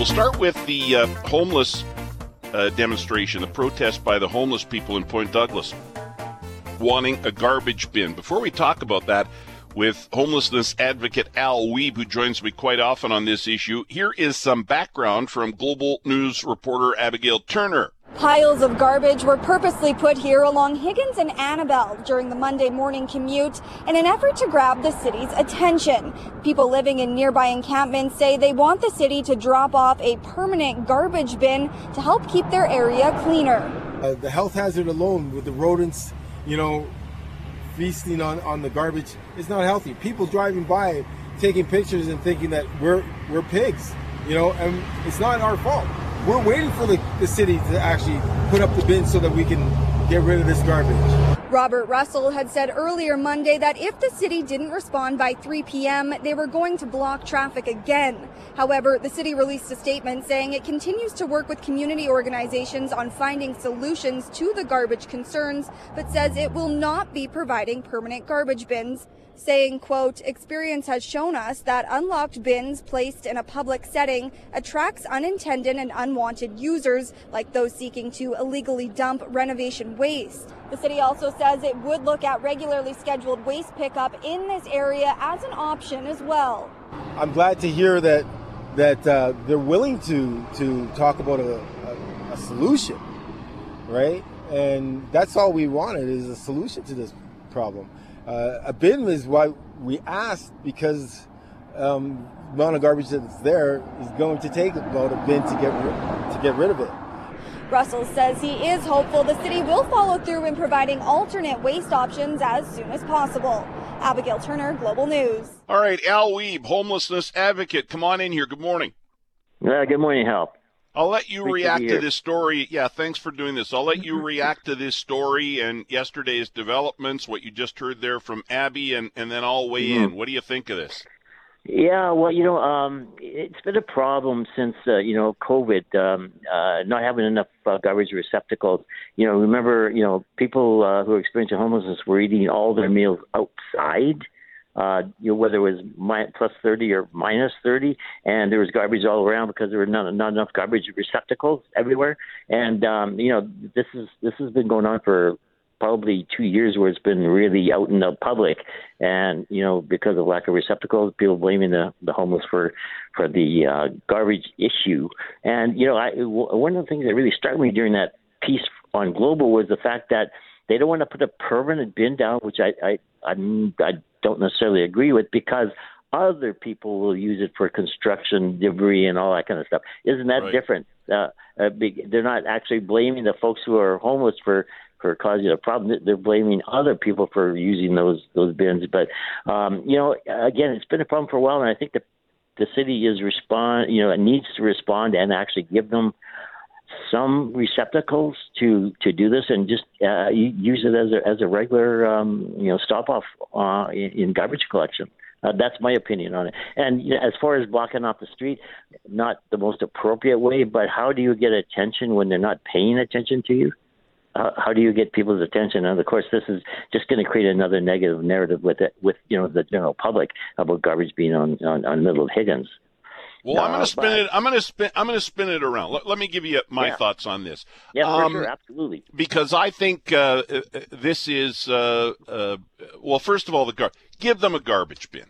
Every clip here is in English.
We'll start with the uh, homeless uh, demonstration, the protest by the homeless people in Point Douglas wanting a garbage bin. Before we talk about that, with homelessness advocate Al Wiebe, who joins me quite often on this issue, here is some background from Global News reporter Abigail Turner. Piles of garbage were purposely put here along Higgins and Annabelle during the Monday morning commute in an effort to grab the city's attention. People living in nearby encampments say they want the city to drop off a permanent garbage bin to help keep their area cleaner. Uh, the health hazard alone with the rodents, you know, feasting on, on the garbage is not healthy. People driving by taking pictures and thinking that we're we're pigs, you know, and it's not our fault we're waiting for the, the city to actually put up the bins so that we can get rid of this garbage. Robert Russell had said earlier Monday that if the city didn't respond by 3 p.m., they were going to block traffic again. However, the city released a statement saying it continues to work with community organizations on finding solutions to the garbage concerns, but says it will not be providing permanent garbage bins saying, quote, experience has shown us that unlocked bins placed in a public setting attracts unintended and unwanted users like those seeking to illegally dump renovation waste. The city also says it would look at regularly scheduled waste pickup in this area as an option as well. I'm glad to hear that that uh, they're willing to to talk about a, a, a solution, right? And that's all we wanted is a solution to this problem. Uh, a bin is why we asked because um, the amount of garbage that's there is going to take about a bin to get to get rid of it. Russell says he is hopeful the city will follow through in providing alternate waste options as soon as possible. Abigail Turner, Global News. All right, Al Wiebe, homelessness advocate, come on in here. Good morning. Yeah, good morning, Hal. I'll let you react to, to this story. Yeah, thanks for doing this. I'll let you react to this story and yesterday's developments, what you just heard there from Abby, and, and then I'll weigh mm-hmm. in. What do you think of this? Yeah, well, you know, um, it's been a problem since uh, you know COVID, um, uh, not having enough uh, garbage receptacles. You know, remember, you know, people uh, who are experiencing homelessness were eating all their meals outside uh, you know, whether it was mi- plus 30 or minus 30, and there was garbage all around because there were not, not enough garbage receptacles everywhere. And um, you know, this is this has been going on for probably two years where it's been really out in the public and you know because of lack of receptacles people blaming the the homeless for for the uh garbage issue and you know i one of the things that really struck me during that piece on global was the fact that they don't want to put a permanent bin down which i i i, I don't necessarily agree with because other people will use it for construction debris and all that kind of stuff. Isn't that right. different? Uh, uh, they're not actually blaming the folks who are homeless for for causing a problem. They're blaming other people for using those those bins. But um, you know, again, it's been a problem for a while, and I think the the city is respond. You know, it needs to respond and actually give them some receptacles to to do this and just uh, use it as a as a regular um, you know stop off uh, in, garbage collection. Uh, that's my opinion on it. And you know, as far as blocking off the street, not the most appropriate way, but how do you get attention when they're not paying attention to you? Uh, how do you get people's attention? And of course, this is just going to create another negative narrative with it, with you know the general public about garbage being on on, on Middle of Higgins. Well, no, I'm going to spin but... it. I'm going to spin. I'm going to spin it around. Let, let me give you my yeah. thoughts on this. Yeah, um, for sure, absolutely. Because I think uh, uh, this is uh, uh, well. First of all, the gar- give them a garbage bin.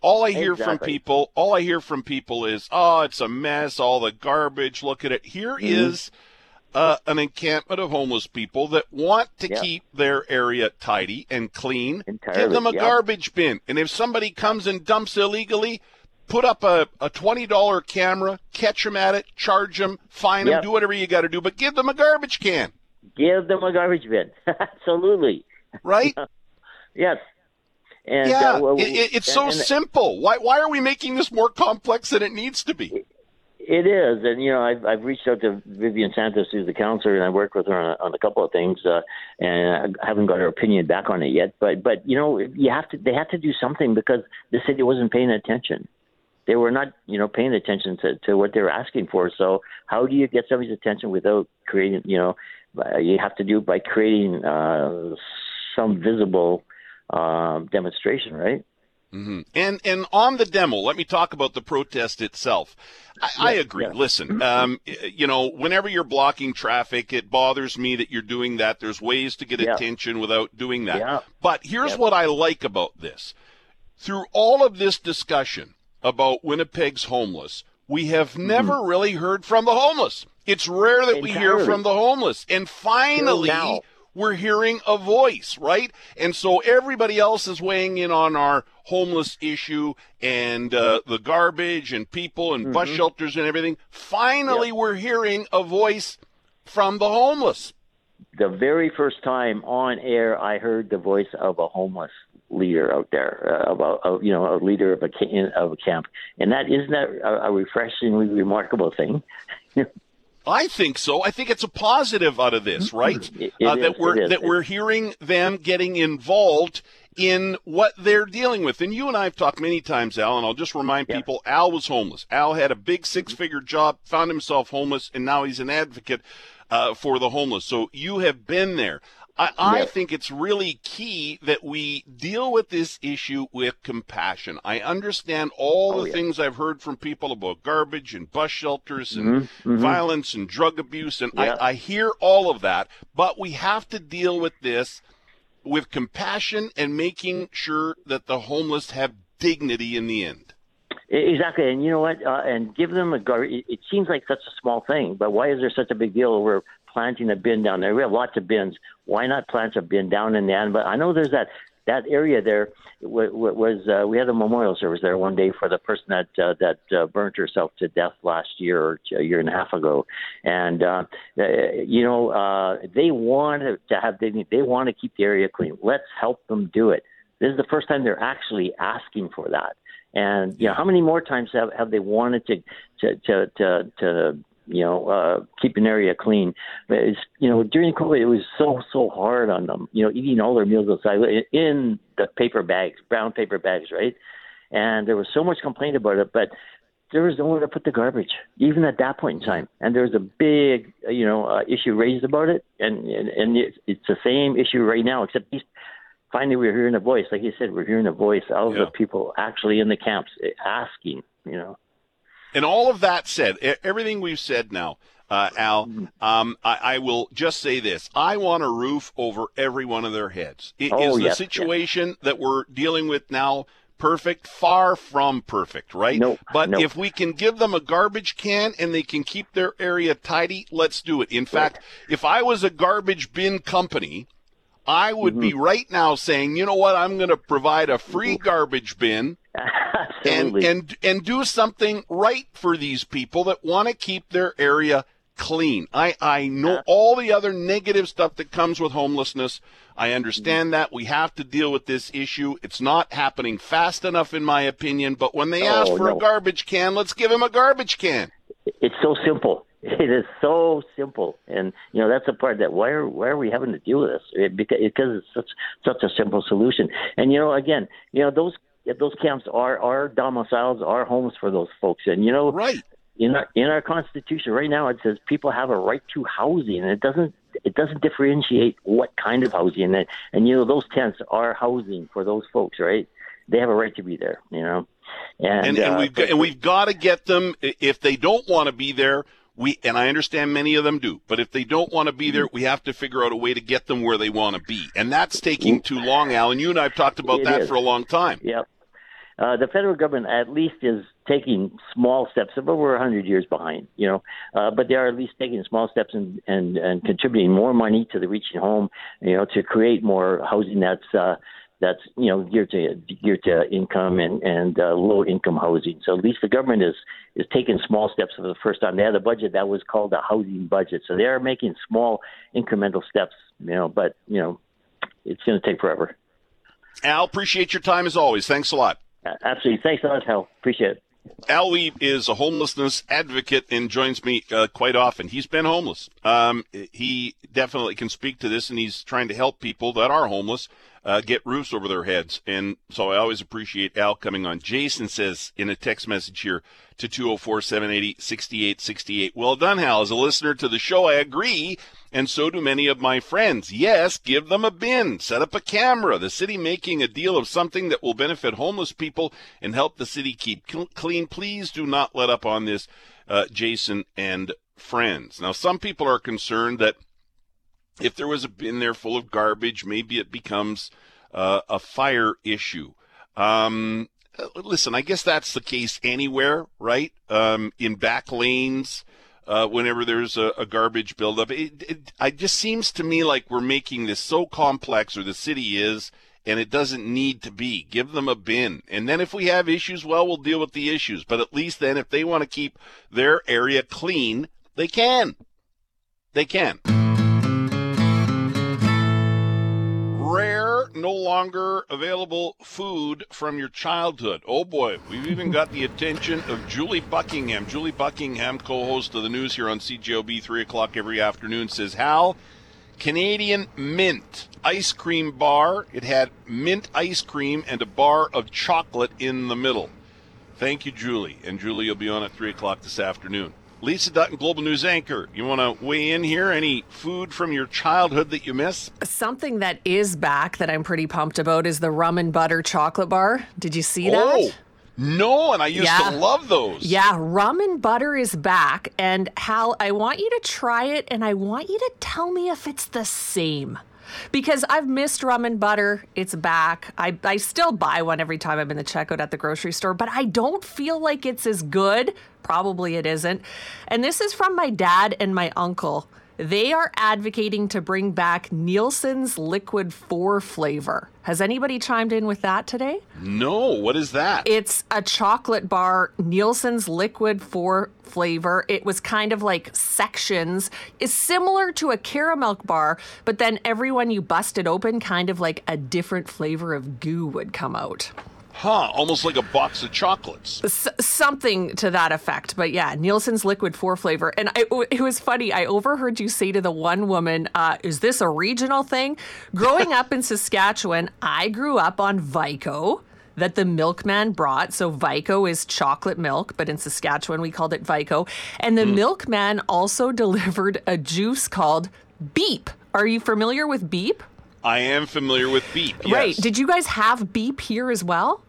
All I hear exactly. from people, all I hear from people is, "Oh, it's a mess. All the garbage. Look at it. Here mm-hmm. is uh, an encampment of homeless people that want to yep. keep their area tidy and clean. Entirely, Give them a yep. garbage bin. And if somebody comes and dumps illegally, put up a, a $20 camera, catch them at it, charge them, fine them, do whatever you got to do, but give them a garbage can. Give them a garbage bin. Absolutely. Right? yes. And, yeah, uh, well, it, it's so and, simple. Why, why are we making this more complex than it needs to be? It is, and you know, I've, I've reached out to Vivian Santos, who's the counselor, and I worked with her on a, on a couple of things, uh, and I haven't got her opinion back on it yet. But, but you know, you have to, they have to do something because the city wasn't paying attention they were not, you know, paying attention to, to what they were asking for. So how do you get somebody's attention without creating, you know, uh, you have to do it by creating uh, some visible um, demonstration, right? Mm-hmm. And and on the demo, let me talk about the protest itself. I, I agree. Listen, um, you know, whenever you're blocking traffic, it bothers me that you're doing that. There's ways to get attention without doing that. But here's what I like about this. Through all of this discussion about Winnipeg's homeless, we have mm-hmm. never really heard from the homeless. It's rare that Entirely. we hear from the homeless. And finally, we're hearing a voice, right? And so everybody else is weighing in on our homeless issue and uh, the garbage and people and mm-hmm. bus shelters and everything. Finally, yep. we're hearing a voice from the homeless. The very first time on air, I heard the voice of a homeless leader out there, uh, about uh, you know a leader of a of a camp, and that isn't that a, a refreshingly remarkable thing. I think so. I think it's a positive out of this, right? uh, that we're that we're hearing them getting involved in what they're dealing with. And you and I have talked many times, Al, and I'll just remind yeah. people Al was homeless. Al had a big six figure job, found himself homeless, and now he's an advocate uh, for the homeless. So you have been there. I, I think it's really key that we deal with this issue with compassion. I understand all oh, the yeah. things I've heard from people about garbage and bus shelters and mm-hmm, mm-hmm. violence and drug abuse, and yeah. I, I hear all of that, but we have to deal with this with compassion and making sure that the homeless have dignity in the end. Exactly, and you know what? Uh, and give them a garbage. It seems like such a small thing, but why is there such a big deal over planting a bin down there. We have lots of bins. Why not plant a bin down in the end? But I know there's that that area there was uh, we had a memorial service there one day for the person that uh, that uh, burnt herself to death last year or a year and a half ago, and uh, uh, you know uh, they want to have they they want to keep the area clean. Let's help them do it. This is the first time they're actually asking for that. And you know, how many more times have, have they wanted to to to to, to you know, uh, keep an area clean. But it's, you know, during COVID, it was so, so hard on them, you know, eating all their meals outside in the paper bags, brown paper bags, right? And there was so much complaint about it, but there was nowhere to put the garbage, even at that point in time. And there was a big, you know, uh, issue raised about it, and and, and it's, it's the same issue right now, except these, finally we're hearing a voice. Like you said, we're hearing a voice out of yeah. the people actually in the camps asking, you know. And all of that said, everything we've said now, uh, Al, mm-hmm. um, I, I, will just say this. I want a roof over every one of their heads. It oh, is the yes, situation yes. that we're dealing with now perfect? Far from perfect, right? Nope, but nope. if we can give them a garbage can and they can keep their area tidy, let's do it. In fact, if I was a garbage bin company, I would mm-hmm. be right now saying, you know what, I'm going to provide a free garbage bin and and and do something right for these people that want to keep their area clean. I I know all the other negative stuff that comes with homelessness. I understand mm-hmm. that we have to deal with this issue. It's not happening fast enough, in my opinion. But when they oh, ask for no. a garbage can, let's give them a garbage can. It's so simple. It is so simple, and you know that's the part that why are why are we having to deal with this? It, because because it's such such a simple solution. And you know, again, you know those those camps are are domiciles, are homes for those folks, and you know, right in our in our constitution right now it says people have a right to housing, and it doesn't it doesn't differentiate what kind of housing, and and you know those tents are housing for those folks, right? They have a right to be there, you know. And and, and uh, we've got, and we've got to get them if they don't want to be there we and I understand many of them do, but if they don't want to be there, we have to figure out a way to get them where they want to be, and that's taking too long, Alan. You and I have talked about that is. for a long time. Yep. Uh, the federal government at least is taking small steps, but we're 100 years behind, you know. Uh, but they are at least taking small steps and, and, and contributing more money to the Reaching Home, you know, to create more housing that's uh, that's you know geared to geared to income and and uh, low income housing. So at least the government is is taking small steps for the first time. They had a budget that was called a housing budget, so they are making small incremental steps. You know, but you know, it's going to take forever. Al, appreciate your time as always. Thanks a lot. Absolutely. Thanks a lot, Hal. Appreciate it. Al Wiebe is a homelessness advocate and joins me uh, quite often. He's been homeless. Um, he definitely can speak to this, and he's trying to help people that are homeless uh, get roofs over their heads. And so I always appreciate Al coming on. Jason says in a text message here to 204 780 6868. Well done, Hal. As a listener to the show, I agree. And so do many of my friends. Yes, give them a bin. Set up a camera. The city making a deal of something that will benefit homeless people and help the city keep clean. Please do not let up on this, uh, Jason and friends. Now, some people are concerned that if there was a bin there full of garbage, maybe it becomes uh, a fire issue. Um, listen, I guess that's the case anywhere, right? Um, in back lanes, uh, whenever there's a, a garbage buildup, it, it, it just seems to me like we're making this so complex, or the city is, and it doesn't need to be. Give them a bin. And then if we have issues, well, we'll deal with the issues. But at least then, if they want to keep their area clean, they can. They can. Rare, no longer available food from your childhood. Oh boy, we've even got the attention of Julie Buckingham. Julie Buckingham, co host of the news here on CJOB, 3 o'clock every afternoon, says, Hal, Canadian Mint ice cream bar. It had mint ice cream and a bar of chocolate in the middle. Thank you, Julie. And Julie will be on at 3 o'clock this afternoon. Lisa Dutton, Global News anchor. You want to weigh in here? Any food from your childhood that you miss? Something that is back that I'm pretty pumped about is the rum and butter chocolate bar. Did you see oh, that? No, and I used yeah. to love those. Yeah, rum and butter is back. And Hal, I want you to try it and I want you to tell me if it's the same because I've missed rum and butter. It's back. I, I still buy one every time I'm in the checkout at the grocery store, but I don't feel like it's as good. Probably it isn't. And this is from my dad and my uncle. They are advocating to bring back Neilson's Liquid 4 flavor. Has anybody chimed in with that today? No. What is that? It's a chocolate bar, Neilson's Liquid 4 flavor. It was kind of like sections. Is similar to a caramel bar, but then every one you busted open, kind of like a different flavor of goo would come out. Huh, almost like a box of chocolates. S- something to that effect. But yeah, Neilson's Liquid 4 flavor. And I, it was funny. I overheard you say to the one woman, uh, Is this a regional thing? Growing up in Saskatchewan, I grew up on Vico that the milkman brought. So Vico is chocolate milk, but in Saskatchewan we called it Vico. And the mm. milkman also delivered a juice called Beep. Are you familiar with Beep? I am familiar with Beep. Yes. Right. Did you guys have Beep here as well?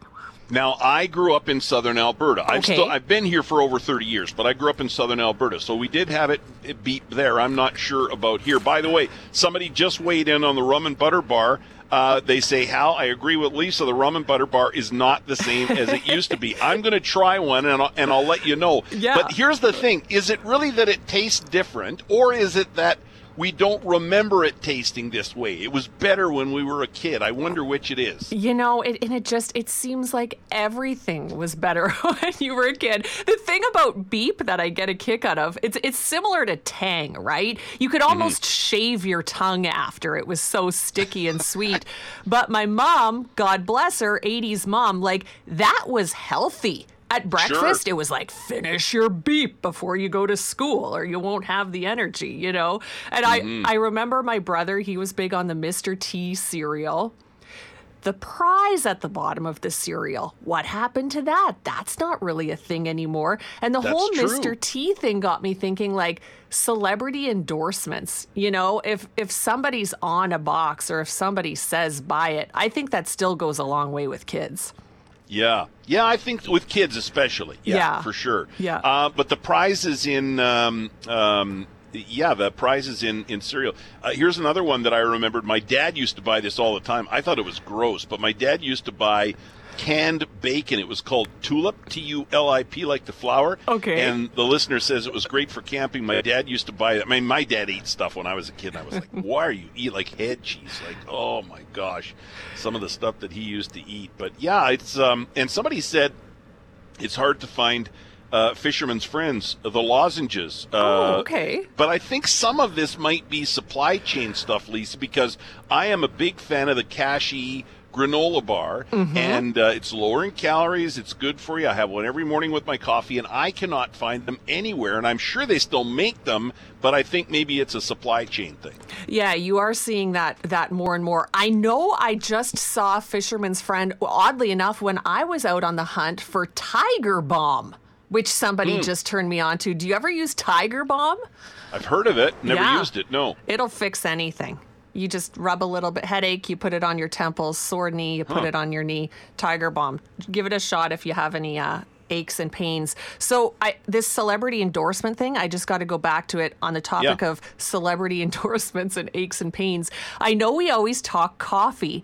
Now I grew up in southern Alberta. I've okay. still I've been here for over 30 years, but I grew up in southern Alberta. So we did have it, it beep there. I'm not sure about here. By the way, somebody just weighed in on the rum and butter bar. Uh, they say, Hal, I agree with Lisa. The rum and butter bar is not the same as it used to be. I'm going to try one and I'll, and I'll let you know. Yeah. But here's the thing is it really that it tastes different, or is it that we don't remember it tasting this way. It was better when we were a kid. I wonder which it is. You know, it, and it just it seems like everything was better when you were a kid. The thing about beep that I get a kick out of, it's it's similar to tang, right? You could mm-hmm. almost mm-hmm. shave your tongue after it was so sticky and sweet. but my mom, God bless her, 80s mom, like that was healthy at breakfast, sure. it was like, finish your beep before you go to school or you won't have the energy, you know? And mm-hmm. I, I remember my brother, he was big on the Mr. T cereal. The prize at the bottom of the cereal. What happened to that? That's not really a thing anymore. And the That's whole true. Mr. T thing got me thinking like celebrity endorsements. You know, if if somebody's on a box or if somebody says buy it, I think that still goes a long way with kids. Yeah, yeah, I think with kids especially. Yeah, yeah. for sure. Yeah, uh, but the prizes in, um, um, yeah, the prizes in in cereal. Uh, here's another one that I remembered. My dad used to buy this all the time. I thought it was gross, but my dad used to buy canned bacon. It was called Tulip, T U L I P, like the flower. Okay. And the listener says it was great for camping. My dad used to buy it. I mean, my dad ate stuff when I was a kid. And I was like, why are you eat like head cheese? Like, oh my gosh, some of the stuff that he used to eat. But yeah, it's um. And somebody said it's hard to find. Uh, Fisherman's Friends, the lozenges. Uh, oh, okay. But I think some of this might be supply chain stuff, Lisa, because I am a big fan of the Kashi granola bar, Mm-hmm. and uh, it's lower in calories. It's good for you. I have one every morning with my coffee, and I cannot find them anywhere. And I'm sure they still make them, but I think maybe it's a supply chain thing. Yeah, you are seeing that that more and more. I know I just saw Fisherman's Friend, oddly enough, when I was out on the hunt for Tiger Balm which somebody just turned me on to. Do you ever use Tiger Balm? I've heard of it, never Yeah. used it. No. It'll fix anything. You just rub a little bit headache, you put it on your temples, sore knee, you put it on your knee. Tiger Balm. Give it a shot if you have any uh, aches and pains. So I this celebrity endorsement thing, I just got to go back to it on the topic Yeah. of celebrity endorsements and aches and pains. I know we always talk coffee.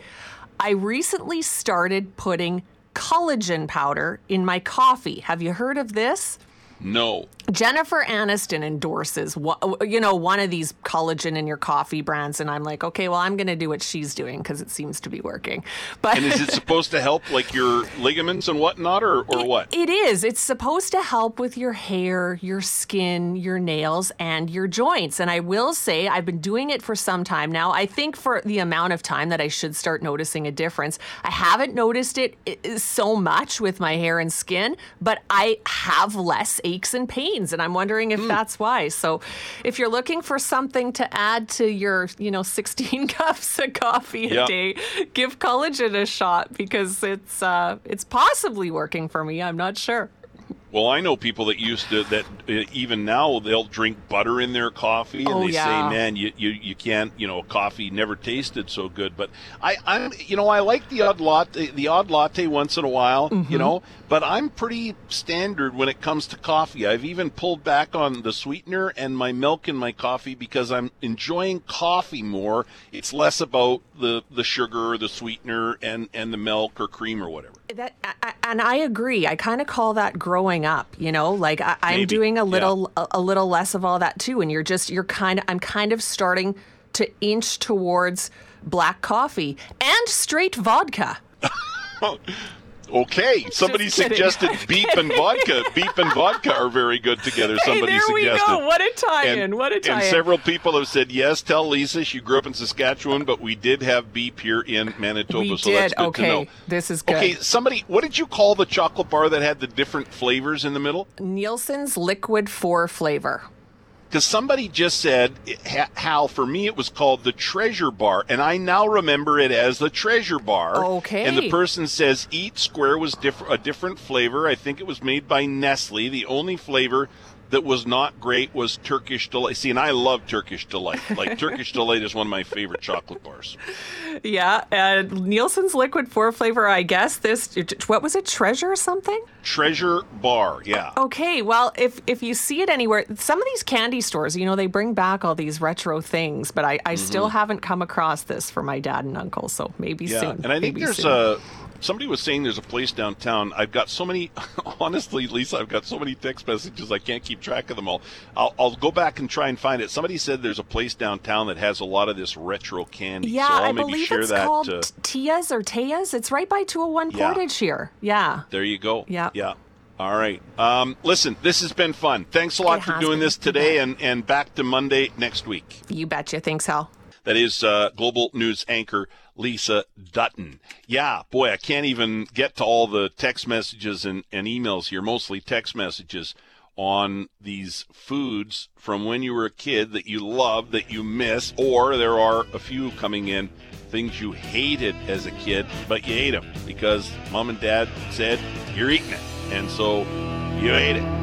I recently started putting collagen powder in my coffee. Have you heard of this? No. Jennifer Aniston endorses, one- you know, one of these collagen in your coffee brands, and I'm like, okay, well, I'm going to do what she's doing because it seems to be working. But And is it supposed to help like your ligaments and whatnot, or, or what? It is. It's supposed to help with your hair, your skin, your nails, and your joints. And I will say, I've been doing it for some time now. I think for the amount of time that I should start noticing a difference. I haven't noticed it so much with my hair and skin, but I have less aches and pains. And I'm wondering if Hmm. that's why. So if you're looking for something to add to your, you know, 16 cups of coffee a Yeah. day, give collagen a shot because it's uh, it's possibly working for me. I'm not sure. Well, I know people that used to that uh, even now they'll drink butter in their coffee, and Oh, they yeah. say, "Man, you, you you can't, you know, coffee never tasted so good." But I, I'm, you know, I like the odd latte, the odd latte once in a while, Mm-hmm. you know. But I'm pretty standard when it comes to coffee. I've even pulled back on the sweetener and my milk in my coffee because I'm enjoying coffee more. It's less about the the sugar, or the sweetener, and and the milk or cream or whatever. That I, and I agree. I kind of call that growing up. You know, like I, I'm Maybe, doing a yeah. little a, a little less of all that too. And you're just you're kind of I'm kind of starting to inch towards black coffee and straight vodka. Okay, somebody suggested beep and vodka. Beep and vodka are very good together. Somebody hey, there suggested. we go. What a tie-in! And, what a tie-in! And several people have said yes. Tell Lisa she grew up in Saskatchewan, but we did have beep here in Manitoba, we so that's did. good okay, to know. this is good. Okay, somebody, what did you call the chocolate bar that had the different flavors in the middle? Neilson's Liquid Four flavor. Because somebody just said, Hal, for me it was called the Treasure Bar, and I now remember it as the Treasure Bar. Okay. And the person says each square was diff- a different flavor. I think it was made by Nestle. The only flavor that was not great was Turkish Delight. See, and I love Turkish Delight. Like Turkish Delight is one of my favorite chocolate bars. Yeah, and Neilson's Liquid Four flavor. I guess this. What was it? Treasure or something? Treasure Bar, yeah. Okay, well, if if you see it anywhere, some of these candy stores, you know, they bring back all these retro things, but I, I still haven't come across this for my dad and uncle, so maybe Mm-hmm. Yeah, soon. and I think maybe there's soon. a. Somebody was saying there's a place downtown. I've got so many, honestly, Lisa, I've got so many text messages I can't keep track of them all. I'll, I'll go back and try and find it. Somebody said there's a place downtown that has a lot of this retro candy. Yeah, so I'll I maybe believe share it's that. called uh, Tia's or Tea's. It's right by 201 Yeah. Portage here. Yeah. there you go. Yeah. Yeah. All right. Um, listen, this has been fun. Thanks a lot It for doing this today, and, and back to Monday next week. You betcha. Thanks, Hal. That is uh, global news anchor Lisa Dutton. Yeah, boy, I can't even get to all the text messages and, and emails here, mostly text messages on these foods from when you were a kid that you love, that you miss, or there are a few coming in, things you hated as a kid, but you ate them because mom and dad said you're eating it. And so you ate it.